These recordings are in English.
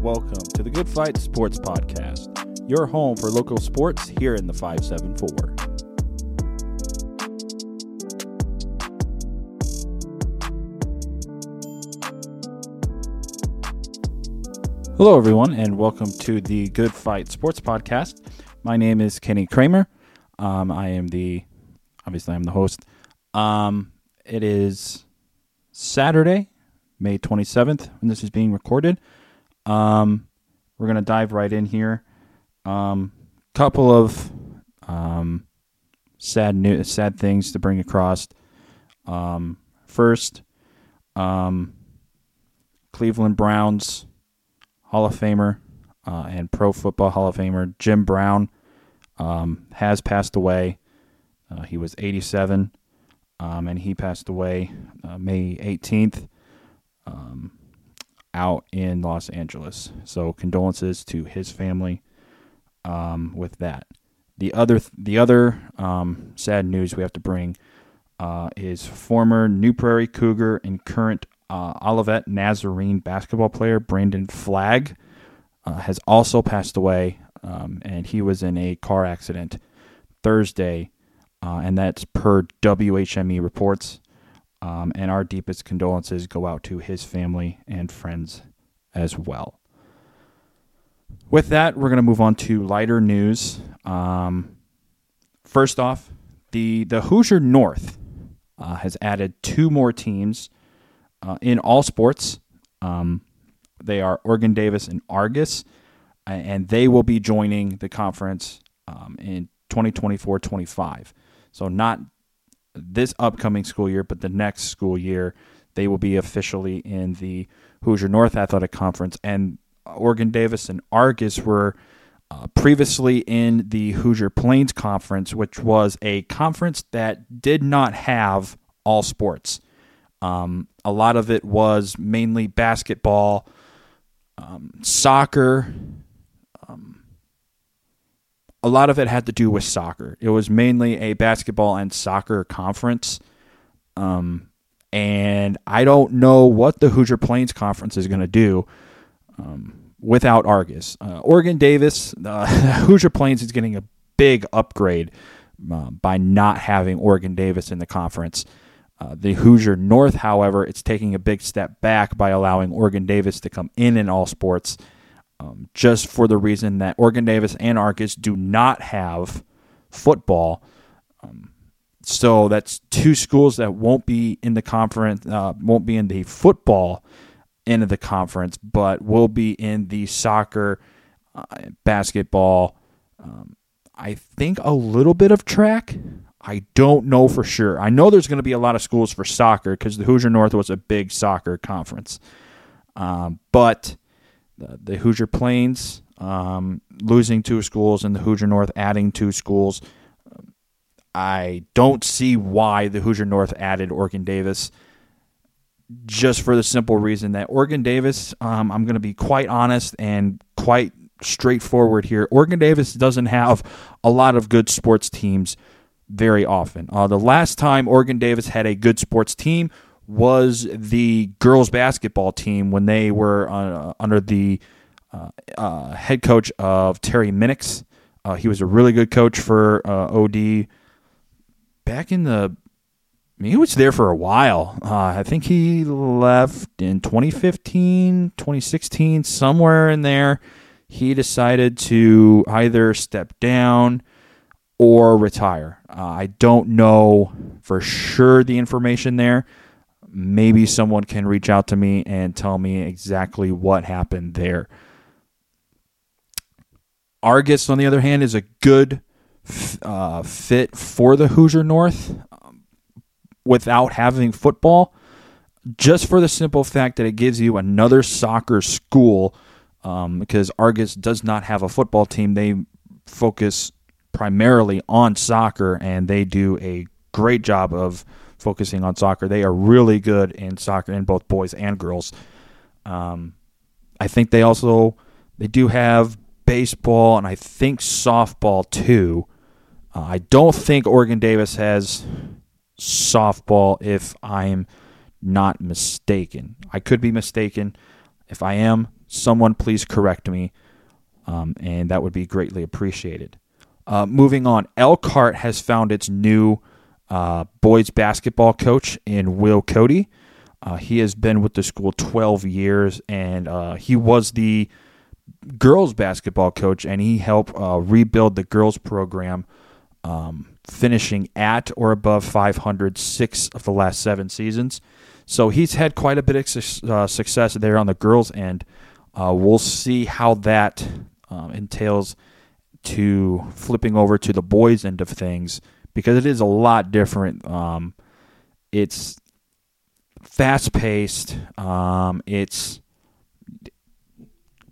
welcome to the Good Fight Sports Podcast, your home for local sports here in the 574. Hello, everyone, and welcome to the Good Fight Sports Podcast. My name is Kenny Cramer. Um, I am the, obviously, I'm the host. Um, it is Saturday, May 27th, when this is being recorded. Um, we're to dive right in here. Um, couple of um, sad news, sad things to bring across. Um, first, um, Cleveland Browns Hall of Famer uh, and Pro Football Hall of Famer Jim Brown um, has passed away. Uh, he was 87, um, and he passed away uh, May 18th um, out in Los Angeles. So condolences to his family um, with that. The other the other um, sad news we have to bring uh, is former New Prairie Cougar and current uh, Olivet Nazarene basketball player Brandon Flagg uh, has also passed away, um, and he was in a car accident Thursday, uh, and that's per WHME reports. Um, and our deepest condolences go out to his family and friends as well. With that, we're going to move on to lighter news. Um, first off, the the Hoosier North uh, has added two more teams uh, in all sports. Um, they are Oregon Davis and Argus, and they will be joining the conference um, in 2024 25. So, not this upcoming school year, but the next school year, they will be officially in the Hoosier North Athletic Conference. And Oregon Davis and Argus were uh, previously in the Hoosier Plains Conference, which was a conference that did not have all sports. Um, a lot of it was mainly basketball, um, soccer. A lot of it had to do with soccer. It was mainly a basketball and soccer conference. Um, and I don't know what the Hoosier Plains Conference is going to do um, without Argus. Uh, Oregon Davis, uh, Hoosier Plains is getting a big upgrade uh, by not having Oregon Davis in the conference. Uh, the Hoosier North, however, it's taking a big step back by allowing Oregon Davis to come in in all sports, um, just for the reason that Oregon Davis and Argus do not have football. Um, so that's two schools that won't be in the conference, uh, won't be in the football end of the conference, but will be in the soccer, uh, basketball. Um, I think a little bit of track. I don't know for sure. I know there's going to be a lot of schools for soccer because the Hoosier North was a big soccer conference. Um, but the, Hoosier Plains um, losing two schools and the Hoosier North adding two schools. I don't see why the Hoosier North added Oregon Davis just for the simple reason that Oregon Davis, um, I'm going to be quite honest and quite straightforward here. Oregon Davis doesn't have a lot of good sports teams very often. Uh, the last time Oregon Davis had a good sports team was the girls basketball team when they were uh, under the uh, uh head coach of Terry Minix. Uh, he was a really good coach for uh, OD back in the. I mean, he was there for a while. I think he left in 2015, 2016, somewhere in there. He decided to either step down or retire. Uh, I don't know for sure the information there. Maybe someone can reach out to me and tell me exactly what happened there. Argus, on the other hand, is a good uh, fit for the Hoosier North um, without having football, just for the simple fact that it gives you another soccer school. Um, because Argus does not have a football team, they focus primarily on soccer, and they do a great job of focusing on soccer. They are really good in soccer in both boys and girls. Um, I think they also they do have baseball and I think softball too. Uh, I don't think Oregon Davis has softball if I'm not mistaken. I could be mistaken. If I am, someone please correct me, um, and that would be greatly appreciated. Uh, moving on, Elkhart has found its new uh, boys basketball coach and Will Cody. Uh, he has been with the school 12 years, and uh, he was the girls basketball coach, and he helped uh, rebuild the girls program, um, finishing at or above 500 six of the last seven seasons. So he's had quite a bit of su- uh, success there on the girls' end. Uh, we'll see how that um, entails to flipping over to the boys' end of things because it is a lot different. Um, it's fast paced. Um, it's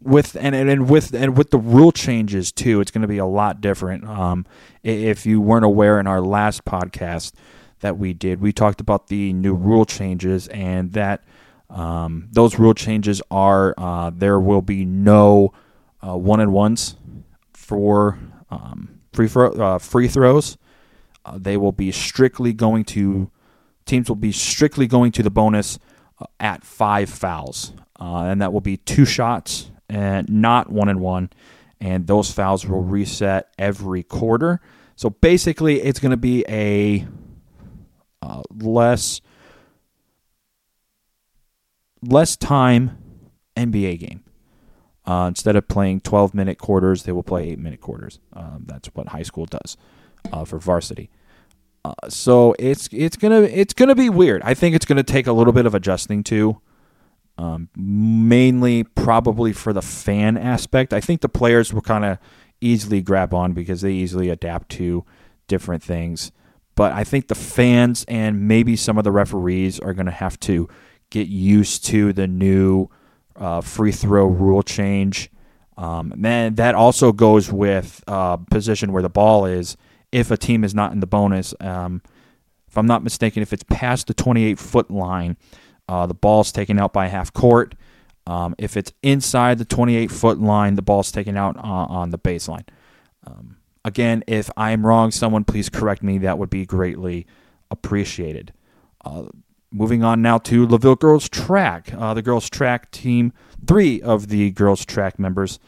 with and, and with and with the rule changes too. It's going to be a lot different. Um, if you weren't aware in our last podcast that we did, we talked about the new rule changes and that um, those rule changes are uh, there will be no uh, one and ones for um, free uh, free throws. Uh, they will be strictly going to teams will be strictly going to the bonus uh, at five fouls, uh, and that will be two shots and not one and one. And those fouls will reset every quarter. So basically, it's going to be a uh, less less time NBA game. Uh, instead of playing 12 minute quarters, they will play 8 minute quarters. Um, that's what high school does uh, for varsity. So it's it's gonna it's gonna be weird. I think it's gonna take a little bit of adjusting to, um, mainly probably for the fan aspect. I think the players will kind of easily grab on because they easily adapt to different things. But I think the fans and maybe some of the referees are to have to get used to the new uh, free throw rule change. Um, and that also goes with uh, position where the ball is if a team is not in the bonus. Um, if I'm not mistaken, if it's past the 28 foot line, uh, the ball's taken out by half court. Um, if it's inside the 28 foot line, the ball's taken out uh, on the baseline. Um, again, if I'm wrong, someone please correct me. That would be greatly appreciated. Uh, moving on now to LaVille girls track. Uh, the girls track team, three of the girls track members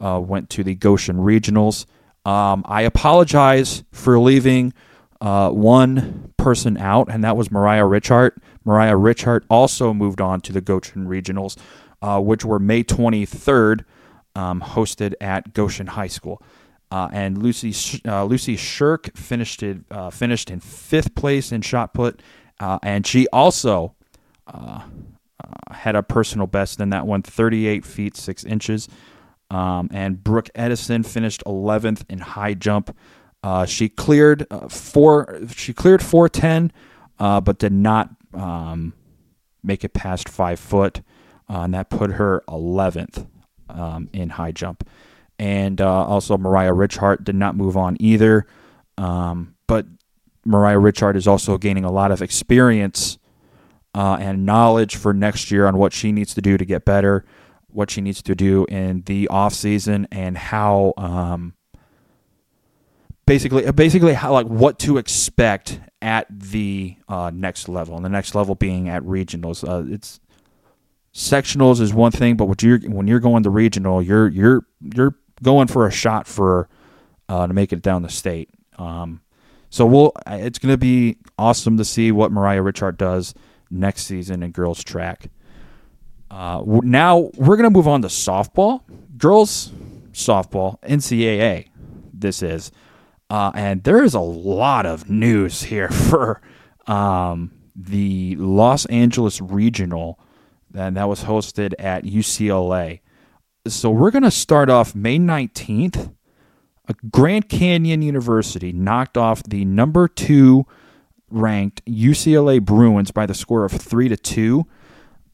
uh, went to the Goshen regionals. Um, I apologize for leaving uh, one person out, and that was Mariah Richart. Mariah Richart also moved on to the Goshen Regionals, uh, which were May 23rd, um, hosted at Goshen High School. Uh, and Lucy uh, Lucy Shirk finished it, uh, finished in fifth place in shot put, uh, and she also had a personal best in that one, 38 feet 6 inches. Um, and Brooke Edison finished 11th in high jump. Uh, she cleared uh, four. She cleared 410, uh, but did not um, make it past five foot, uh, and that put her 11th um, in high jump. And uh, also Mariah Richhart did not move on either. Um, but Mariah Richhart is also gaining a lot of experience uh, and knowledge for next year on what she needs to do to get better what she needs to do in the off season and how um, basically basically how like what to expect at the uh, next level. And the next level being at regionals. Uh, it's sectionals is one thing but what you're when you're going to regional you're you're you're going for a shot for uh, to make it down the state. Um, so we'll it's going to be awesome to see what Mariah Richard does next season in girls track uh, now we're going to move on to softball, girls softball, NCAA. This is, uh, and there is a lot of news here for um, the Los Angeles Regional, and that was hosted at UCLA. So we're going to start off May nineteenth. Grand Canyon University knocked off the number two ranked UCLA Bruins by the score of three to two.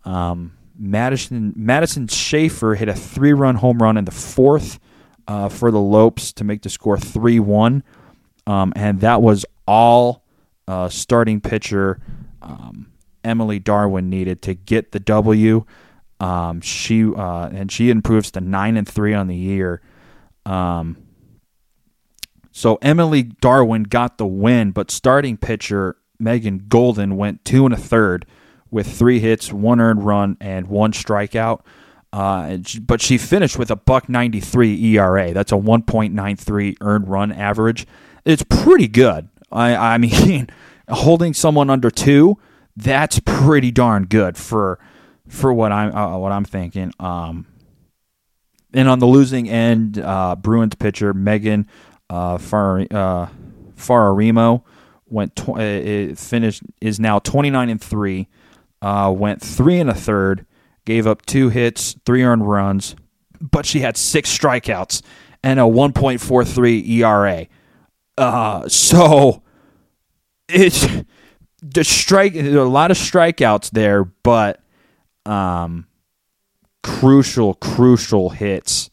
Um, Madison Madison Schaefer hit a three run home run in the fourth uh, for the Lopes to make the score three one, um, and that was all uh, starting pitcher um, Emily Darwin needed to get the W. Um, she uh, and she improves to nine and three on the year. Um, so Emily Darwin got the win, but starting pitcher Megan Golden went two and a third with three hits, one earned run, and one strikeout. Uh, but she finished with a buck 93 ERA. That's a 1.93 earned run average. It's pretty good. I, I mean, holding someone under two, that's pretty darn good for for what I'm uh, what I'm thinking. Um, and on the losing end, uh, Bruins pitcher Megan uh, Far, uh, Faraimo went tw- uh, finished is now 29 and three. Uh, went three and a third, gave up two hits, three earned runs, but she had six strikeouts and a 1.43 ERA. Uh, so it's the strike. There a lot of strikeouts there, but um, crucial, crucial hits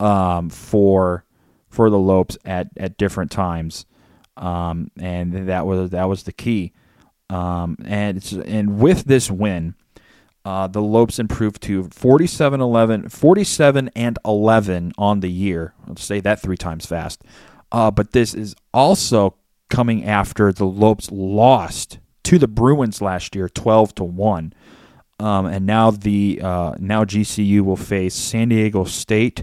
um, for for the Lopes at, at different times, um, and that was that was the key. Um, and and with this win, uh, the Lopes improved to 47 11, 47 and 11 on the year. I'll say that three times fast. Uh, but this is also coming after the Lopes lost to the Bruins last year, 12 to 1. Um, and now the uh, now GCU will face San Diego State,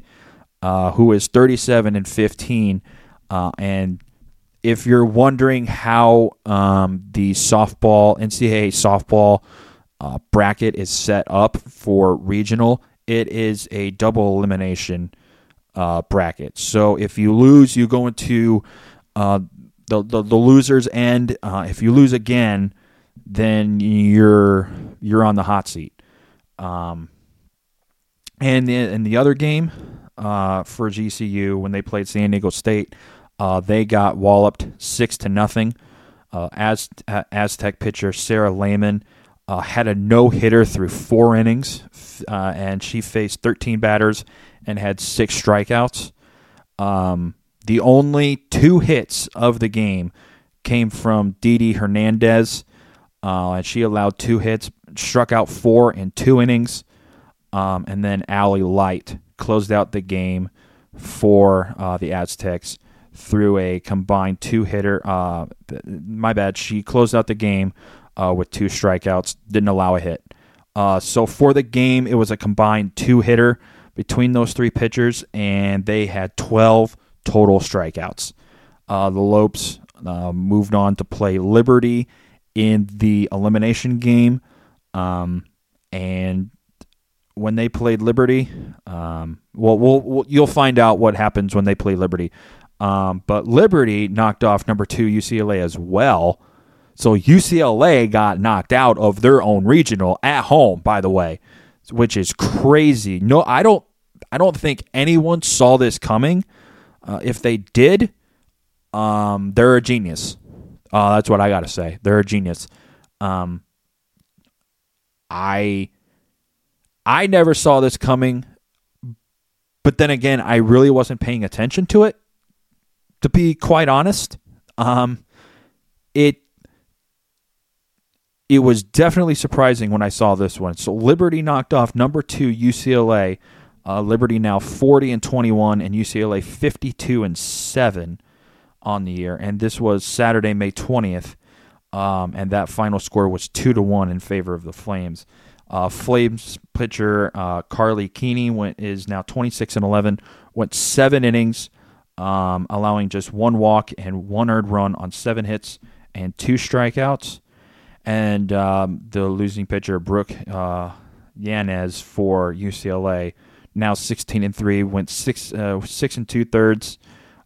uh, who is 37 and 15. Uh, and if you're wondering how um, the softball NCAA softball uh, bracket is set up for regional, it is a double elimination uh, bracket. So if you lose, you go into uh, the, the, the losers end. if you lose again, then you're you're on the hot seat. Um, and in the other game uh, for GCU, when they played San Diego State, uh, they got walloped six to nothing. Uh, Az- Aztec pitcher Sarah Lehman uh, had a no hitter through four innings, uh, and she faced 13 batters and had six strikeouts. Um, the only two hits of the game came from Didi Hernandez uh, and she allowed two hits, struck out four in two innings, um, and then Allie Light closed out the game for uh, the Aztecs through a combined two hitter. Uh, my bad. She closed out the game uh, with two strikeouts, didn't allow a hit. Uh, so for the game, it was a combined two hitter between those three pitchers, and they had 12 total strikeouts. Uh, the Lopes moved on to play Liberty in the elimination game. Um, and when they played Liberty, um, well, we'll, we'll, you'll find out what happens when they play Liberty. Um, but Liberty knocked off number two UCLA as well. So UCLA got knocked out of their own regional at home, by the way, which is crazy. No, I don't. I don't think anyone saw this coming. Uh, if they did, um, they're a genius. Uh, that's what I got to say. They're a genius. Um, I I never saw this coming, but then again, I really wasn't paying attention to it. To be quite honest, um, it it was definitely surprising when I saw this one. So Liberty knocked off number two UCLA. Uh, Liberty now forty and twenty one, and UCLA fifty two and seven on the year, and this was Saturday, May 20th, um, and that final score was two to one in favor of the Flames. Uh, Flames pitcher uh, Karlie Keeney went is now 26 and 11, went seven innings, um, allowing just one walk and one earned run on seven hits and two strikeouts. And um, the losing pitcher Brooke uh, Yanez for UCLA, now 16 and three, went six uh, six and two thirds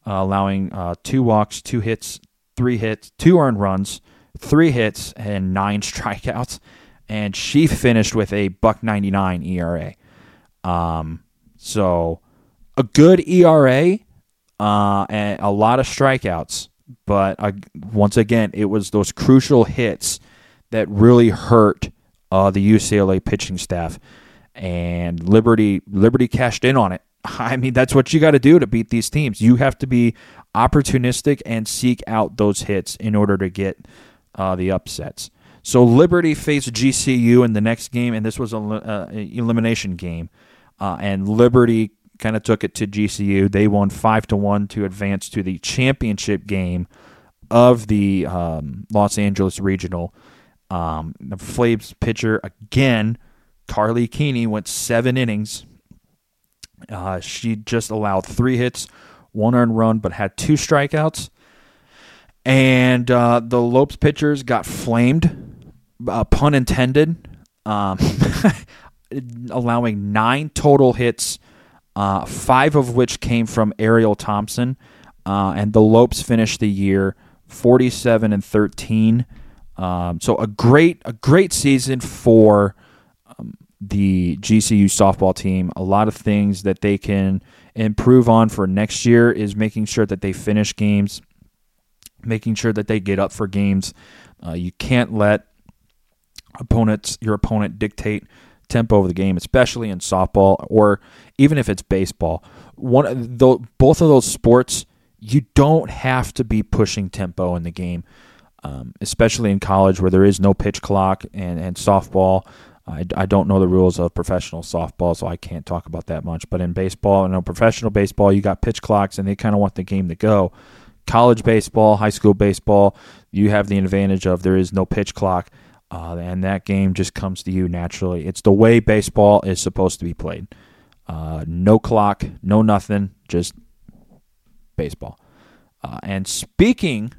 uh, allowing uh, two walks, two hits, three hits, two earned runs, three hits, and nine strikeouts. And she finished with a buck 99 ERA. Um, so a good ERA uh, and a lot of strikeouts. But once again, it was those crucial hits that really hurt uh, the UCLA pitching staff. And Liberty Liberty cashed in on it I mean, that's what you got to do to beat these teams. You have to be opportunistic and seek out those hits in order to get uh, the upsets. So Liberty faced GCU in the next game, and this was an uh, elimination game. Uh, and Liberty kind of took it to GCU. They won five to one to advance to the championship game of the um, Los Angeles Regional. Um, the Flames pitcher again Karlie Keeney went seven innings. Uh, she just allowed three hits, one earned run, but had two strikeouts. And uh, the Lopes pitchers got flamed, uh, pun intended, um, allowing nine total hits, uh, five of which came from Ariel Thompson. Uh, and the Lopes finished the year 47 and 13. Um, so a great a great season for um, the GCU softball team. A lot of things that they can improve on for next year is making sure that they finish games, making sure that they get up for games. Uh, you can't let opponents your opponent dictate tempo of the game, especially in softball or even if it's baseball. One both of those sports, you don't have to be pushing tempo in the game um, especially in college where there is no pitch clock and, and softball. I, I don't know the rules of professional softball, so I can't talk about that much. But in baseball, you know, professional baseball, you got pitch clocks, and they kind of want the game to go. College baseball, high school baseball, you have the advantage of there is no pitch clock, uh, and that game just comes to you naturally. It's the way baseball is supposed to be played. Uh, no clock, no nothing, just baseball. Uh, and speaking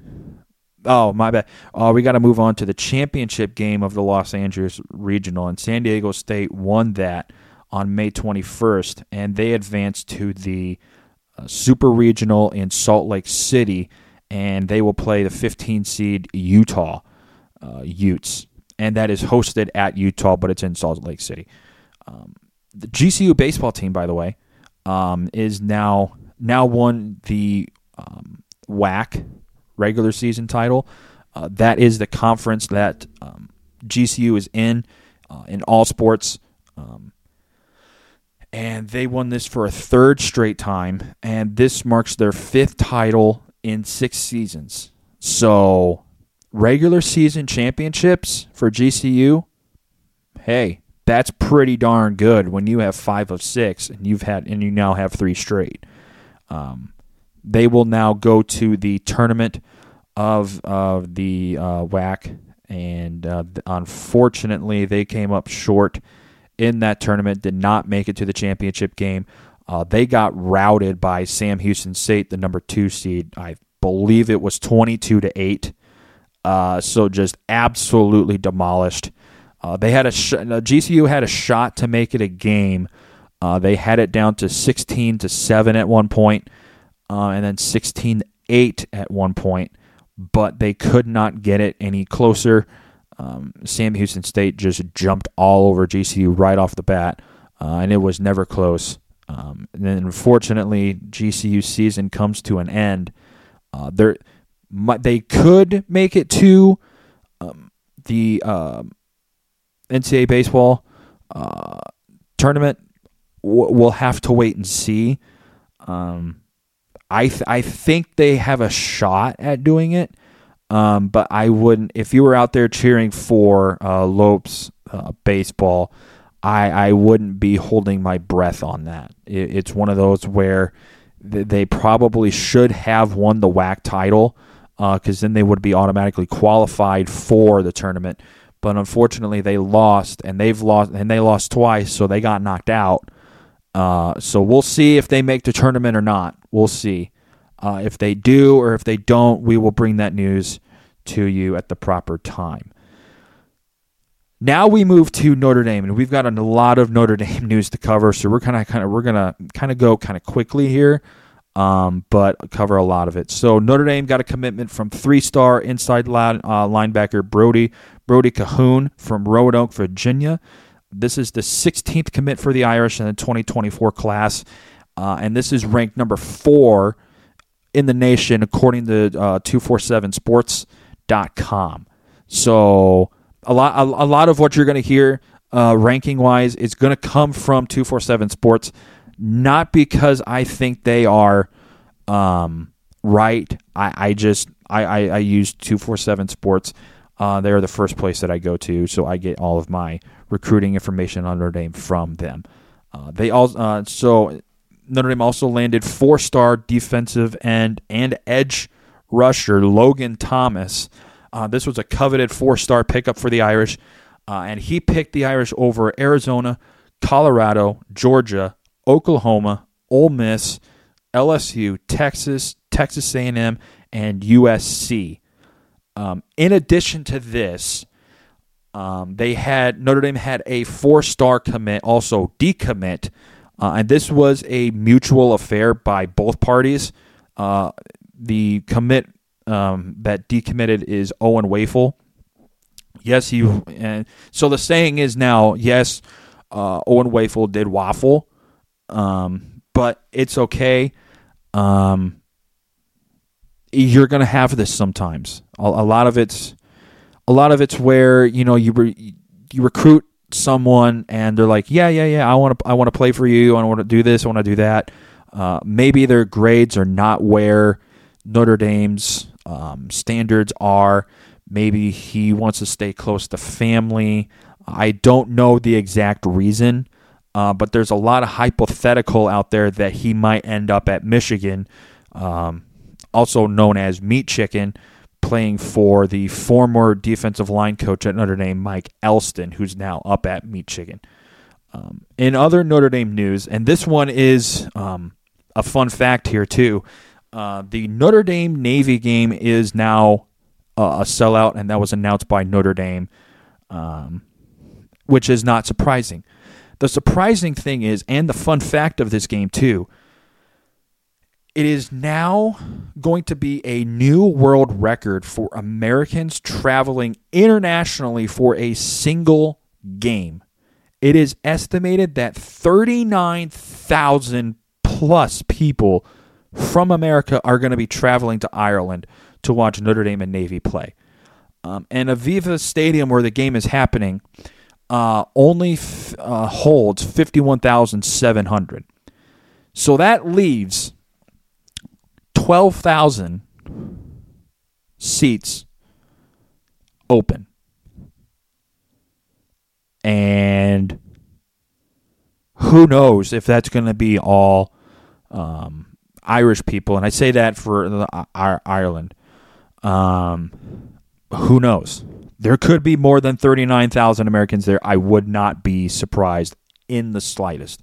Oh, my bad. Uh, we got to move on to the championship game of the Los Angeles Regional, and San Diego State won that on May 21st, and they advanced to the uh, Super Regional in Salt Lake City, and they will play the 15 seed Utah uh, Utes, and that is hosted at Utah, but it's in Salt Lake City. Um, the GCU baseball team, by the way, um, is now now won the um, WAC regular season title. Uh, that is the conference that um, GCU is in uh, in all sports. Um, and they won this for a third straight time, and this marks their fifth title in six seasons. So, regular season championships for GCU, hey, that's pretty darn good when you have five of six and you've had and you now have three straight. Um, they will now go to the tournament of of the uh, WAC, and uh, unfortunately, they came up short in that tournament. Did not make it to the championship game. Uh, they got routed by Sam Houston State, the number two seed. I believe it was twenty-two to eight. Uh, so just absolutely demolished. Uh, they had a sh- GCU had a shot to make it a game. Uh, they had it down to 16 to 7 at one point, uh, and then 16 8 at one point but they could not get it any closer. Um, Sam Houston State just jumped all over GCU right off the bat, uh, and it was never close. Um, and then unfortunately, GCU season comes to an end. Uh, they could make it to um, the uh, um, NCAA baseball uh, tournament. we'll have to wait and see. Um, I th- I think they have a shot at doing it, um, but I wouldn't. If you were out there cheering for uh, Lopes uh, baseball, I I wouldn't be holding my breath on that. It, it's one of those where th- they probably should have won the WAC title because uh, then they would be automatically qualified for the tournament. But unfortunately, they lost, and they've lost, and they lost twice, so they got knocked out. Uh, so we'll see if they make the tournament or not. We'll see. Uh, if they do or if they don't, we will bring that news to you at the proper time. Now we move to Notre Dame, and we've got a lot of Notre Dame news to cover. So we're kind of, kind of, we're gonna kind of go kind of quickly here, um, but cover a lot of it. So Notre Dame got a commitment from three-star inside line, uh, linebacker Brody Brody Kahoun from Roanoke, Virginia. This is the 16th commit for the Irish in the 2024 class, uh, and this is ranked number four in the nation according to uh, 247sports.com. So a lot, a, a lot of what you're going to hear uh, ranking wise is going to come from 247 Sports, not because I think they are um, right. I, I just I, I, I use 247 Sports. Uh, they're the first place that I go to, so I get all of my recruiting information on Notre Dame from them. Uh, they all uh, so Notre Dame also landed four-star defensive end and edge rusher Loghan Thomas. Uh, this was a coveted four-star pickup for the Irish. uh, and he picked the Irish over Arizona, Colorado, Georgia, Oklahoma, Ole Miss, LSU, Texas, Texas A&M, and USC. Um, in addition to this, um, they had Notre Dame had a four-star commit, also decommit, uh, and this was a mutual affair by both parties. Uh, the commit um, that decommitted is Owen Wafle. Yes, he. And so the saying is now, yes, uh, Owen Wafle did waffle, um, but it's okay. Um, you're gonna have this sometimes. A, a, lot of it's, a lot of it's where you know you re, you recruit someone and they're like, yeah, yeah, yeah, I want to, I want to play for you. I want to do this. I want to do that. Uh, maybe their grades are not where Notre Dame's um, standards are. Maybe he wants to stay close to family. I don't know the exact reason, uh, but there's a lot of hypothetical out there that he might end up at Michigan, um, also known as Meat Chicken, playing for the former defensive line coach at Notre Dame, Mike Elston, who's now up at Meat Chicken. Um, in other Notre Dame news, and this one is um, a fun fact here too. Uh, the Notre Dame Navy game is now uh, a sellout, and that was announced by Notre Dame, um, which is not surprising. The surprising thing is, and the fun fact of this game too, it is now going to be a new world record for Americans traveling internationally for a single game. It is estimated that 39,000 plus people from America are going to be traveling to Ireland to watch Notre Dame and Navy play. Um, and Aviva Stadium, where the game is happening, uh, only f- uh, holds 51,700. So that leaves 12,000 seats open. And who knows if that's going to be all um, Irish people, and I say that for the, uh, Ireland. Um, who knows? There could be more than 39,000 Americans there. I would not be surprised in the slightest.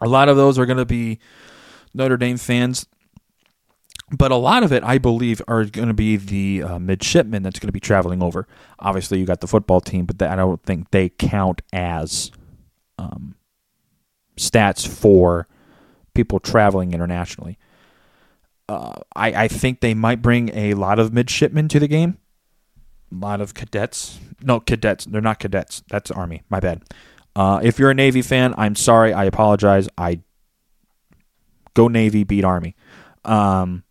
A lot of those are going to be Notre Dame fans, but a lot of it, I believe, are going to be the uh, midshipmen that's going to be traveling over. Obviously, you got the football team, but I don't think they count as um, stats for people traveling internationally. Uh, I, I think they might bring a lot of midshipmen to the game. Lot of cadets. No, cadets. They're not cadets. That's Army. My bad. Uh, if you're a Navy fan, I'm sorry. I apologize. I go Navy, beat Army. Um,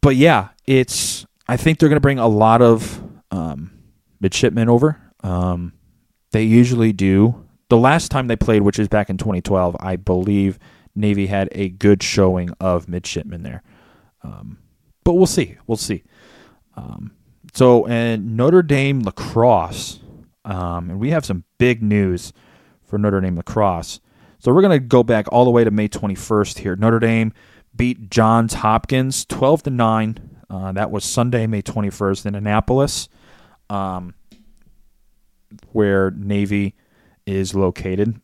but yeah, it's. I think they're going to bring a lot of um, midshipmen over. Um, they usually do. The last time they played, which is back in 2012, I believe Navy had a good showing of midshipmen there. Um, but we'll see. We'll see. Um, so, and Notre Dame lacrosse, um, and we have some big news for Notre Dame lacrosse. So we're going to go back all the way to May 21st here. Notre Dame beat Johns Hopkins 12 to 9. Uh, that was Sunday, May 21st in Annapolis, um, where Navy is located.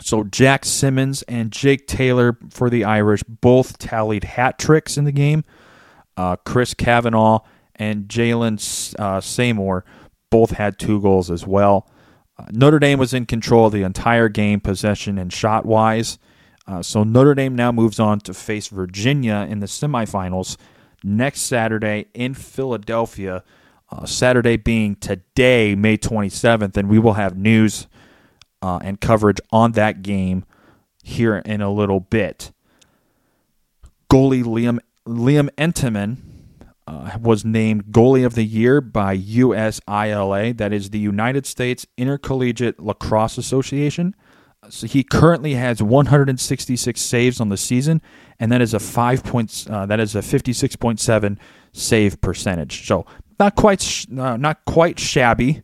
So Jack Simmons and Jake Taylor for the Irish both tallied hat tricks in the game. Uh, Chris Kavanagh and Jalen uh, Seymour both had two goals as well. Uh, Notre Dame was in control of the entire game, possession and shot wise. Uh, so Notre Dame now moves on to face Virginia in the semifinals next Saturday in Philadelphia. Uh, Saturday being today, May 27th, and we will have news uh, and coverage on that game here in a little bit. Goalie Liam Liam Entenmann uh, was named goalie of the year by USILA, that is the United States Intercollegiate Lacrosse Association. So he currently has 166 saves on the season, and that is a five points. Uh, that is a 56.7 save percentage. So not quite, sh- uh, not quite shabby.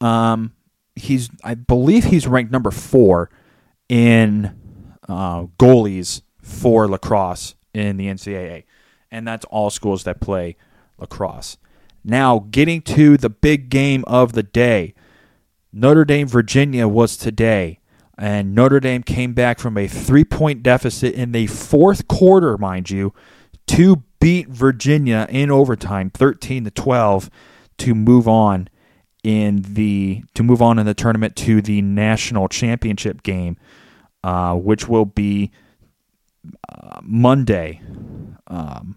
Um, he's I believe he's ranked number four in uh, goalies for lacrosse in the NCAA, and that's all schools that play lacrosse. Now, getting to the big game of the day. Notre Dame, Virginia was today. And Notre Dame came back from a three point deficit in the fourth quarter, mind you, to beat Virginia in overtime, 13 to 12, to move on in the to move on in the tournament to the national championship game, uh, which will be uh, Monday, um,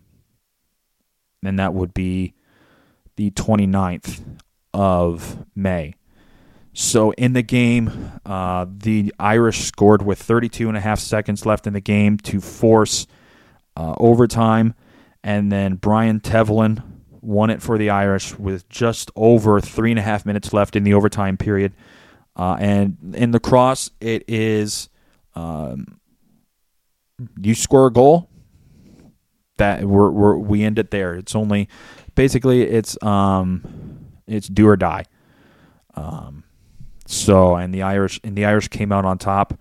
and that would be the 29th of May. So in the game, uh, the Irish scored with 32 and a half seconds left in the game to force uh, overtime, and then Brian Tevlin won it for the Irish with just over three and a half minutes left in the overtime period. Uh, and in lacrosse, it is um, you score a goal, that we're, we're, we end it there. It's only basically it's um, it's do or die. Um, so and the Irish and the Irish came out on top.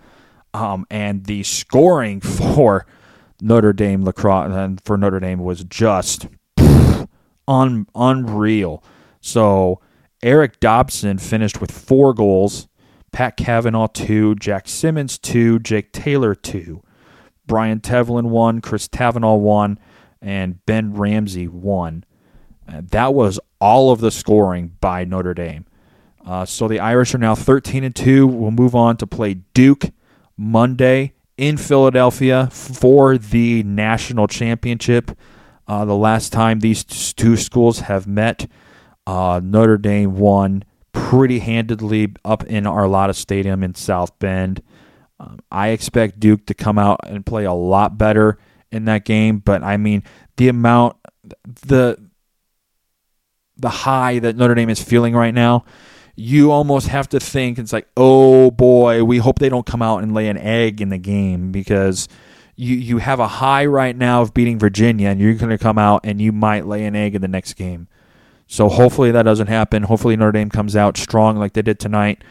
Um, and the scoring for Notre Dame lacrosse and for Notre Dame was just un, unreal. So Eric Dobson finished with four goals, Pat Kavanagh two, Jack Simmons two, Jake Taylor two, Brian Tevlin won, Chris Tavenall won, and Ben Ramsey won. Uh, that was all of the scoring by Notre Dame. Uh, so the Irish are now 13 and 2. We'll move on to play Duke Monday in Philadelphia for the national championship. Uh, the last time these two schools have met, uh, Notre Dame won pretty handedly up in Arlotta Stadium in South Bend. Um, I expect Duke to come out and play a lot better in that game, but I mean the amount the the high that Notre Dame is feeling right now you almost have to think it's like, oh boy, we hope they don't come out and lay an egg in the game because you you have a high right now of beating Virginia, and you're going to come out and you might lay an egg in the next game. So hopefully that doesn't happen. Hopefully Notre Dame comes out strong like they did tonight,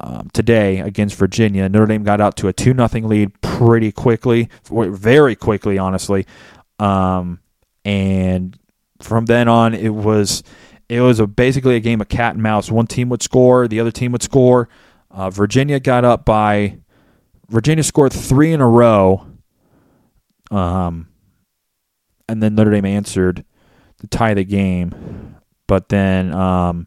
um, today against Virginia. Notre Dame got out to a two nothing lead pretty quickly, very quickly, honestly, um, and from then on it was it was a, basically a game of cat and mouse. One team would score, the other team would score. Uh, Virginia got up by Virginia scored three in a row, um, and then Notre Dame answered to tie the game. But then um,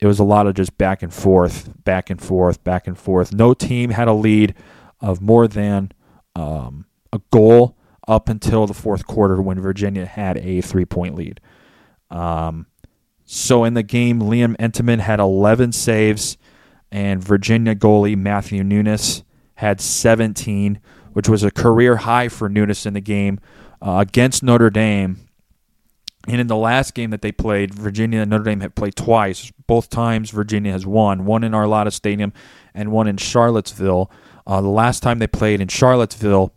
it was a lot of just back and forth, back and forth, back and forth. No team had a lead of more than um, a goal up until the fourth quarter when Virginia had a three point lead. Um, so in the game, Liam Entenmann had 11 saves, and Virginia goalie Matthew Nunes had 17, which was a career high for Nunes in the game uh, against Notre Dame. And in the last game that they played, Virginia and Notre Dame had played twice. Both times, Virginia has won. One in Arlotta Stadium and one in Charlottesville. Uh, the last time they played in Charlottesville,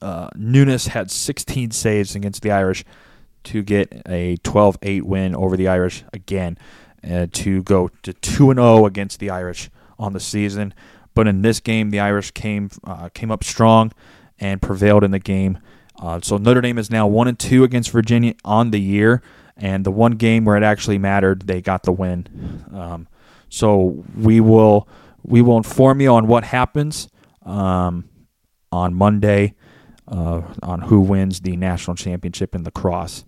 uh, Nunes had 16 saves against the Irish to get a 12 8 win over the Irish again, uh, to go to 2 0 against the Irish on the season. But in this game, the Irish came uh, came up strong and prevailed in the game. Uh, so Notre Dame is now one and two against Virginia on the year, and the one game where it actually mattered, they got the win. Um, so we will we will inform you on what happens um, on Monday uh, on who wins the national championship in lacrosse.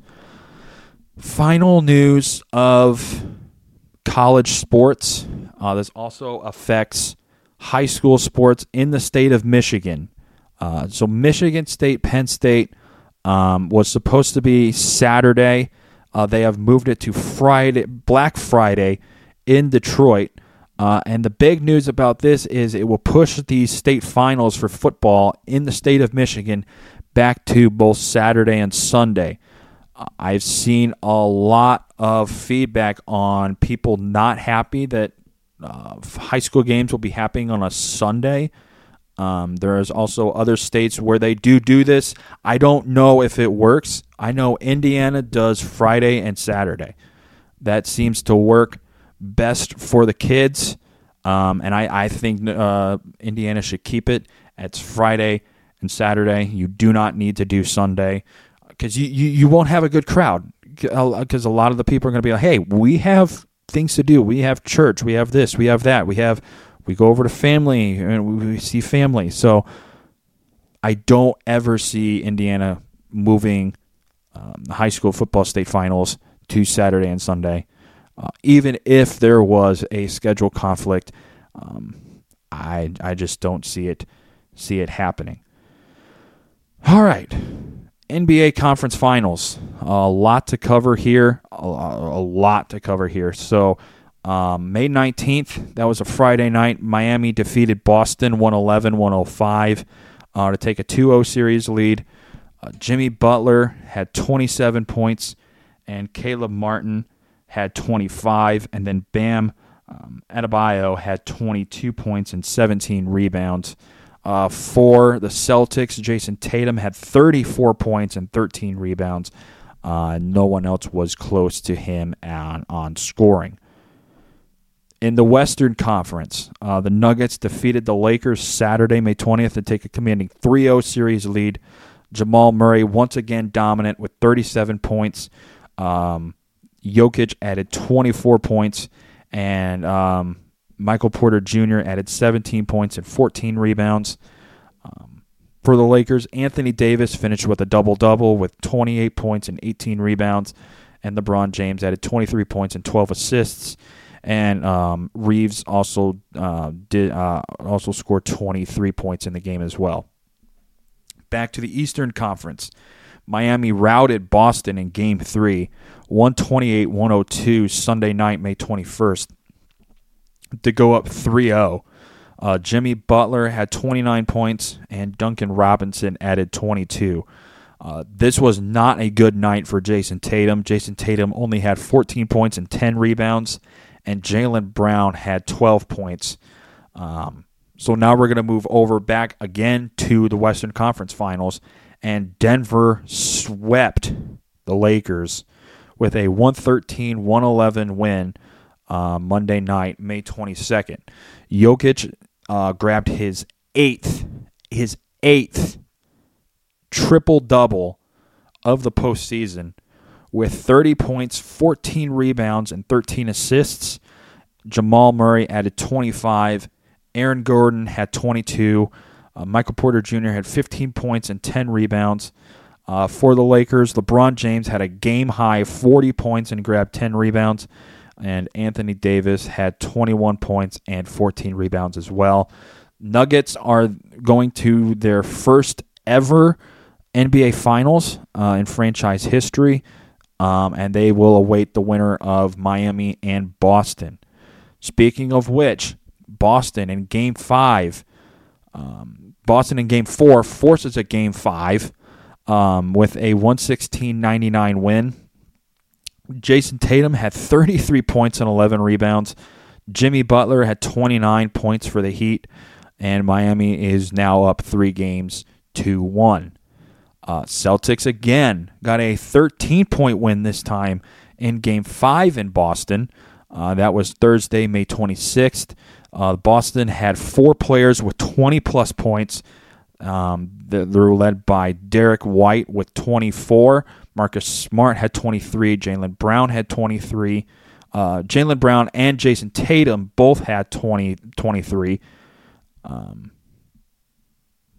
Final news of college sports. Uh, this also affects high school sports in the state of Michigan. Uh, so, Michigan State, Penn State um, was supposed to be Saturday. Uh, they have moved it to Friday, Black Friday in Detroit. Uh, and the big news about this is it will push the state finals for football in the state of Michigan back to both Saturday and Sunday. I've seen a lot of feedback on people not happy that uh, high school games will be happening on a Sunday. Um, there is also other states where they do do this. I don't know if it works. I know Indiana does Friday and Saturday. That seems to work best for the kids. Um, and I, I think uh, Indiana should keep it. It's Friday and Saturday. You do not need to do Sunday because you, you, you won't have a good crowd. because a lot of the people are going to be like, hey, we have things to do. We have church. We have this. We have that. We have we go over to family and we see family. So I don't ever see Indiana moving um, the high school football state finals to Saturday and Sunday, uh, even if there was a schedule conflict. Um, I I just don't see it see it happening. All right. NBA Conference Finals. A lot to cover here. A, a lot to cover here. So, um, May 19th, that was a Friday night. Miami defeated Boston 111 105 uh, to take a 2 0 series lead. Uh, Jimmy Butler had 27 points, and Caleb Martin had 25. And then Bam um, Adebayo had 22 points and 17 rebounds. Uh, for the Celtics, Jayson Tatum had 34 points and 13 rebounds. Uh, no one else was close to him on, on scoring. In the Western Conference, uh, the Nuggets defeated the Lakers Saturday, May 20th, to take a commanding 3 0 series lead. Jamal Murray once again dominant with 37 points. Um, Jokic added 24 points, and um, Michael Porter Jr. added 17 points and 14 rebounds. Um, for the Lakers, Anthony Davis finished with a double double with 28 points and 18 rebounds, and LeBron James added 23 points and 12 assists. And um, Reaves also uh, did uh, also scored 23 points in the game as well. Back to the Eastern Conference. Miami routed Boston in game three, 128 102, Sunday night, May 21st to go up 3 0. Uh, Jimmy Butler had 29 points, and Duncan Robinson added 22. Uh, this was not a good night for Jayson Tatum. Jayson Tatum only had 14 points and 10 rebounds, and Jaylen Brown had 12 points. Um, so now we're going to move over back again to the Western Conference Finals, and Denver swept the Lakers with a 113 111 win uh, Monday night, May 22nd. Jokic uh, grabbed his eighth, his eighth triple double of the postseason with 30 points, 14 rebounds, and 13 assists. Jamal Murray added 25. Aaron Gordon had 22. Uh, Michael Porter Jr. had 15 points and 10 rebounds. Uh, for the Lakers, LeBron James had a game high 40 points and grabbed 10 rebounds and Anthony Davis had 21 points and 14 rebounds as well. Nuggets are going to their first ever NBA Finals uh, in franchise history, um, and they will await the winner of Miami and Boston. Speaking of which, Boston in Game Five, um, Boston in Game Four forces a Game Five um, with a 116-99 win. Jayson Tatum had 33 points and 11 rebounds. Jimmy Butler had 29 points for the Heat, and Miami is now up three games to one. Uh, Celtics again got a 13 point win this time in Game Five in Boston. Uh, that was Thursday, May 26th. Uh, Boston had four players with 20 plus points. Um, They were led by Derrick White with 24. Marcus Smart had 23. Jaylen Brown had 23. Uh, Jaylen Brown and Jayson Tatum both had 20, 23. Um,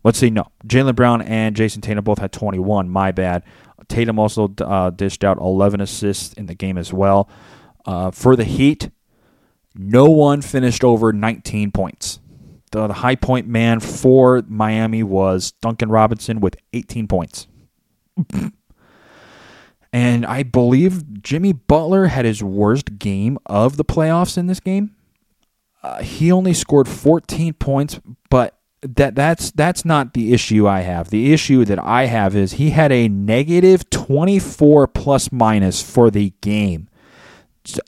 let's see, no. Jaylen Brown and Jayson Tatum both had 21. My bad. Tatum also uh, dished out 11 assists in the game as well. Uh, for the Heat, no one finished over 19 points. The, the high point man for Miami was Duncan Robinson with 18 points. And I believe Jimmy Butler had his worst game of the playoffs in this game. Uh, he only scored 14 points, but that that's that's not the issue I have. The issue that I have is he had a negative 24 plus minus for the game.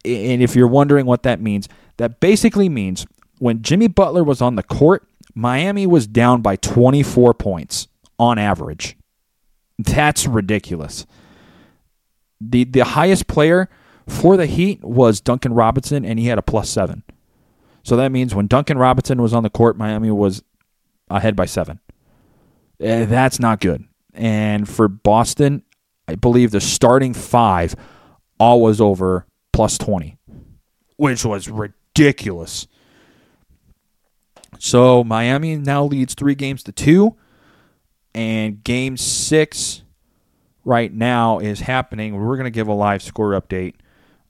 And if you're wondering what that means, that basically means when Jimmy Butler was on the court, Miami was down by 24 points on average. That's ridiculous the the highest player for the Heat was Duncan Robinson, and he had a plus seven. So that means when Duncan Robinson was on the court, Miami was ahead by seven. Uh, that's not good. And for Boston, I believe the starting five all was over plus 20, which was ridiculous. So Miami now leads three games to two, and game six right now is happening. We're going to give a live score update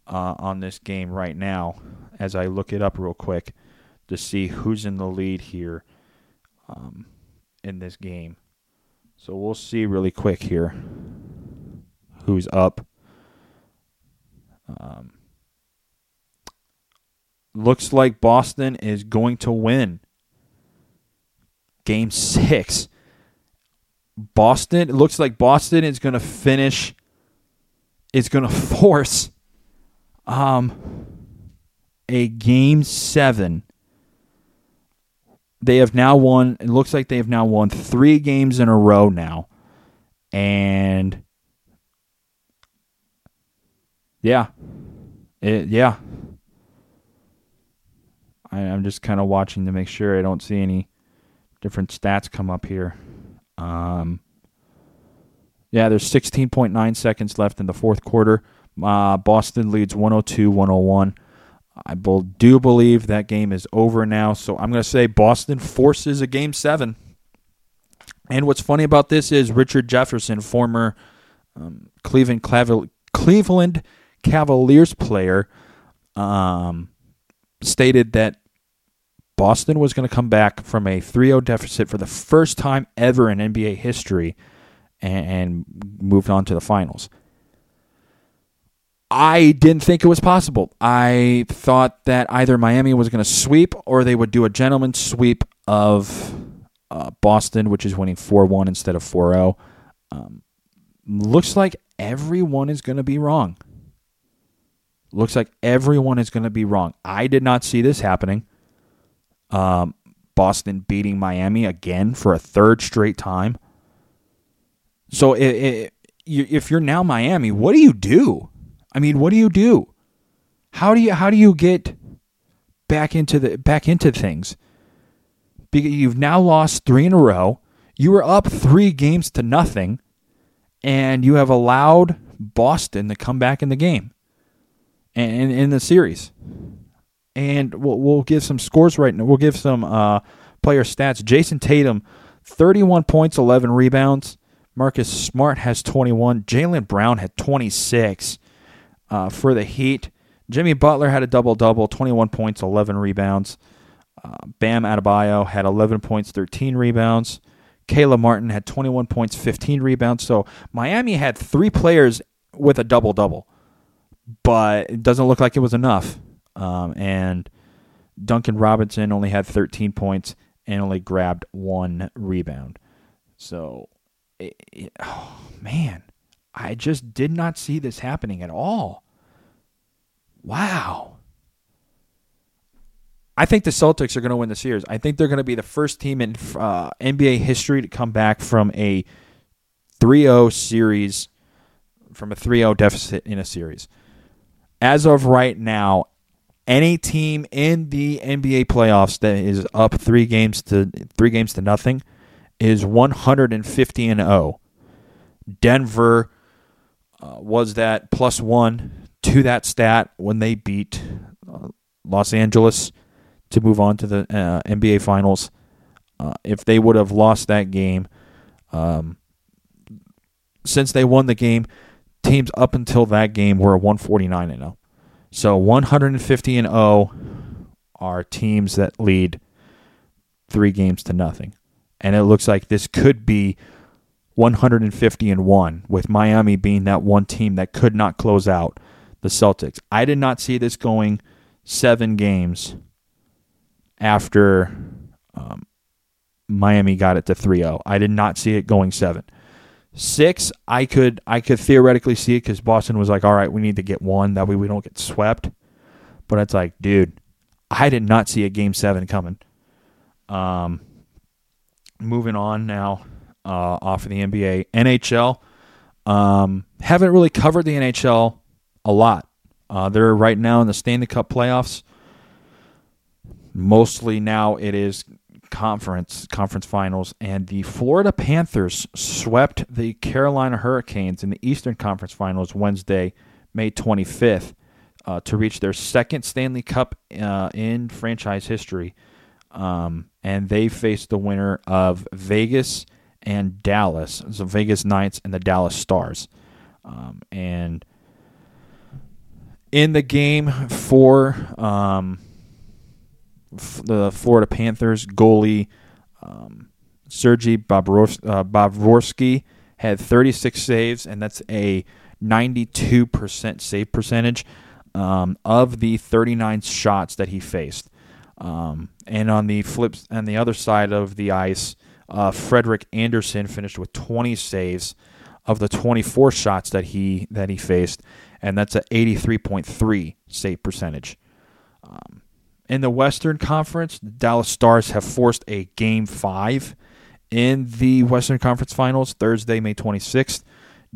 uh, on this game right now as I look it up real quick to see who's in the lead here um, in this game. So we'll see really quick here who's up. Um, looks like Boston is going to win game six. Boston, it looks like Boston is going to finish, is going to force um, a game seven. They have now won, it looks like they have now won three games in a row now. And yeah, it, yeah. I, I'm just kind of watching to make sure I don't see any different stats come up here. Um, yeah, there's 16.9 seconds left in the fourth quarter. Uh, Boston leads 102 101. I do believe that game is over now, so I'm going to say Boston forces a game seven. And what's funny about this is Richard Jefferson, former um, Cleveland, Cleveland Cavaliers player, um, stated that Boston was going to come back from a 3 0 deficit for the first time ever in NBA history and, and moved on to the finals. I didn't think it was possible. I thought that either Miami was going to sweep or they would do a gentleman's sweep of uh, Boston, which is winning 4 1 instead of 4 0. Um, looks like everyone is going to be wrong. Looks like everyone is going to be wrong. I did not see this happening. Um, Boston beating Miami again for a third straight time. So it, it, if you're now Miami, what do you do? I mean, what do you do? How do you how do you get back into the back into things? Because you've now lost three in a row. You were up three games to nothing, and you have allowed Boston to come back in the game and in the series. And we'll, we'll give some scores right now. We'll give some uh, player stats. Jayson Tatum, 31 points, 11 rebounds. Marcus Smart has 21. Jaylen Brown had 26 uh, for the Heat. Jimmy Butler had a double double, 21 points, 11 rebounds. Uh, Bam Adebayo had 11 points, 13 rebounds. Caleb Martin had 21 points, 15 rebounds. So Miami had three players with a double double, but it doesn't look like it was enough. Um, and Duncan Robinson only had 13 points and only grabbed one rebound. So, it, it, oh, man, I just did not see this happening at all. Wow. I think the Celtics are going to win the series. I think they're going to be the first team in uh, NBA history to come back from a 3 0 series, from a 3 0 deficit in a series. As of right now, any team in the NBA playoffs that is up three games to three games to nothing is 150 and 0. Denver uh, was that plus one to that stat when they beat uh, Los Angeles to move on to the uh, NBA Finals. Uh, if they would have lost that game, um, since they won the game, teams up until that game were 149 and 0. So 150 and 0 are teams that lead three games to nothing. And it looks like this could be 150 and 1 with Miami being that one team that could not close out the Celtics. I did not see this going 7 games after um, Miami got it to 3-0. I did not see it going 7. Six, I could I could theoretically see it because Boston was like, all right, we need to get one that way we don't get swept. But it's like, dude, I did not see a game seven coming. Um, moving on now uh, off of the NBA, NHL. Um, haven't really covered the NHL a lot. Uh, they're right now in the Stanley Cup playoffs. Mostly now it is conference conference finals and the Florida Panthers swept the Carolina Hurricanes in the Eastern Conference Finals Wednesday May 25th, uh, to reach their second Stanley Cup uh, in franchise history. Um, and they faced the winner of Vegas and Dallas, so Vegas Knights and the Dallas Stars. Um, and in the game for um, f- the Florida Panthers, goalie um, Sergei Bobrovsky uh, had 36 saves, and that's a 92% save percentage um, of the 39 shots that he faced. Um, and on the flips, on the other side of the ice, uh, Frederik Andersen finished with 20 saves of the 24 shots that he that he faced, and that's a 83.3 save percentage. Um, in the Western Conference, the Dallas Stars have forced a Game Five in the Western Conference Finals Thursday, May 26th.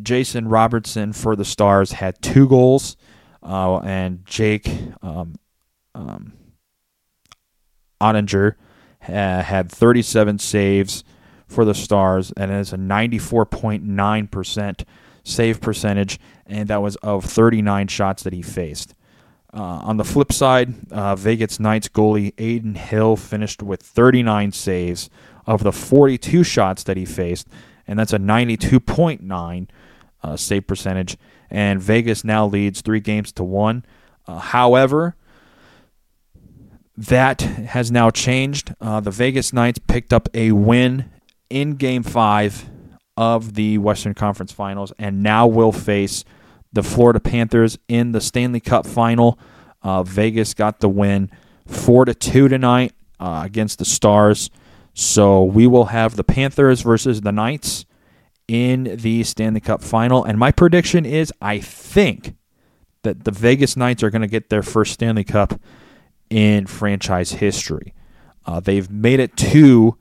Jason Robertson for the Stars had two goals, uh, and Jake um, um, Oettinger had 37 saves for the Stars, and it is a 94.9% save percentage, and that was of 39 shots that he faced. Uh, on the flip side, uh, Vegas Knights goalie Adin Hill finished with 39 saves of the 42 shots that he faced, and that's a 92.9 uh, save percentage. And Vegas now leads three games to one. Uh, however, that has now changed. Uh, the Vegas Knights picked up a win in Game Five of the Western Conference Finals, and now will face the Florida Panthers in the Stanley Cup Final. Uh, Vegas got the win, four to two tonight uh, against the Stars. So we will have the Panthers versus the Knights in the Stanley Cup Final, and my prediction is I think that the Vegas Knights are going to get their first Stanley Cup in franchise history. Uh, they've made it to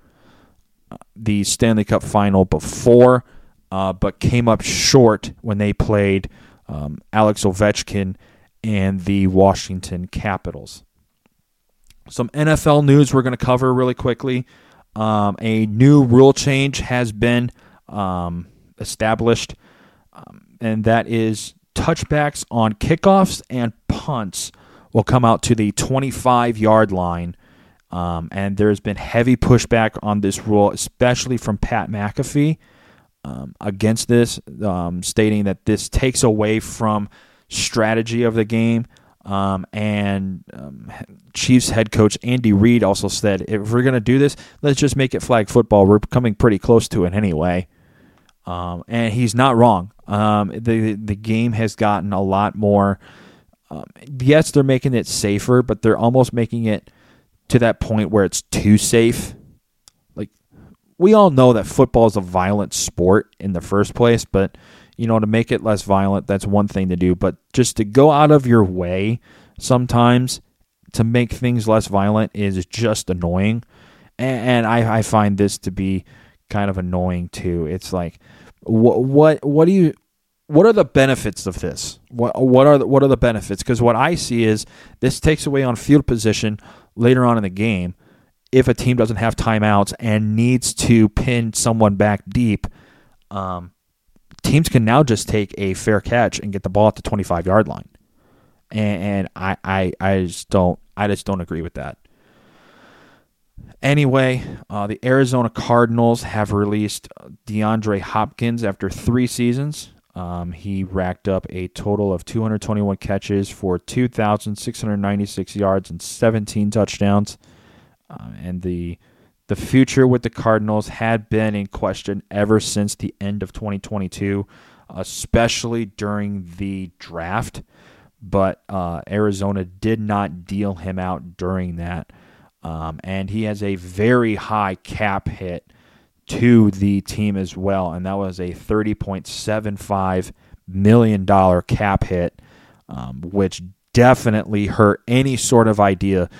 uh, the Stanley Cup final before, uh, but came up short when they played um, Alex Ovechkin and the Washington Capitals. Some NFL news we're going to cover really quickly. Um, a new rule change has been um, established, um, and that is touchbacks on kickoffs and punts will come out to the 25 yard line. Um, and there's been heavy pushback on this rule, especially from Pat McAfee um, against this, um, stating that this takes away from strategy of the game. Um, and um, Chiefs head coach Andy Reid also said, if we're going to do this, let's just make it flag football. We're coming pretty close to it anyway. Um, and he's not wrong. the the game has gotten a lot more um, yes, they're making it safer, but they're almost making it to that point where it's too safe. Like we all know that football is a violent sport in the first place, but you know to make it less violent, that's one thing to do. But just to go out of your way sometimes to make things less violent is just annoying, and, and I, I find this to be kind of annoying too. It's like what what what do you what are the benefits of this? What what are the, what are the benefits? Because what I see is this takes away on field position later on in the game. If a team doesn't have timeouts and needs to pin someone back deep, um, teams can now just take a fair catch and get the ball at the 25 yard line. And, and I, I I just don't I just don't agree with that. Anyway, uh, the Arizona Cardinals have released DeAndre Hopkins after three seasons. Um, he racked up a total of 221 catches for 2,696 yards and 17 touchdowns. Uh, and the the future with the Cardinals had been in question ever since the end of 2022, especially during the draft. But uh, Arizona did not deal him out during that. Um, and he has a very high cap hit to the team as well, and that was a $30.75 million cap hit, um, which definitely hurt any sort of idea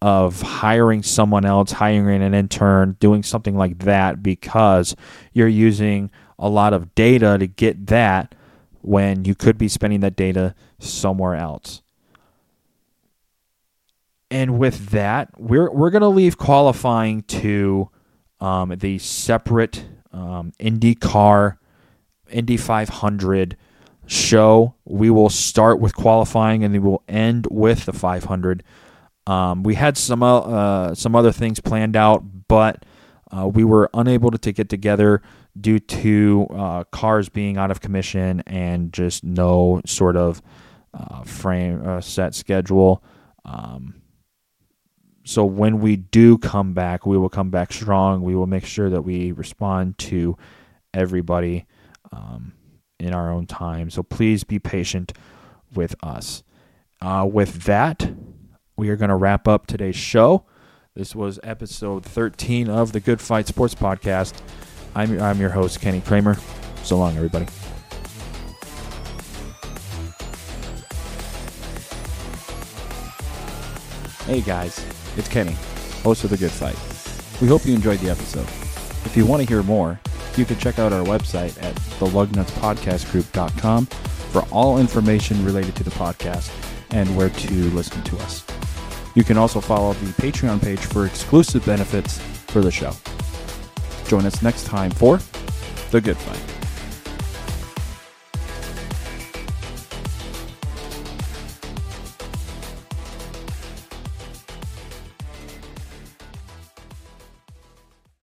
of hiring someone else, hiring an intern, doing something like that because you're using a lot of data to get that when you could be spending that data somewhere else. And with that, we're we're going to leave qualifying to um, the separate um, IndyCar, Indy 500 show. We will start with qualifying and we will end with the 500. Um, we had some uh, some other things planned out, but uh, we were unable to, get together due to uh, cars being out of commission and just no sort of uh, frame uh, set schedule. Um, so when we do come back, we will come back strong. We will make sure that we respond to everybody um, in our own time. So please be patient with us. Uh, with that, we are going to wrap up today's show. This was episode 13 of the Good Fight Sports Podcast. I'm, I'm your host, Kenny Cramer. So long, everybody. Hey guys, it's Kenny, host of The Good Fight. We hope you enjoyed the episode. If you want to hear more, you can check out our website at thelugnutspodcastgroup.com for all information related to the podcast and where to listen to us. You can also follow the Patreon page for exclusive benefits for the show. Join us next time for The Good Fight.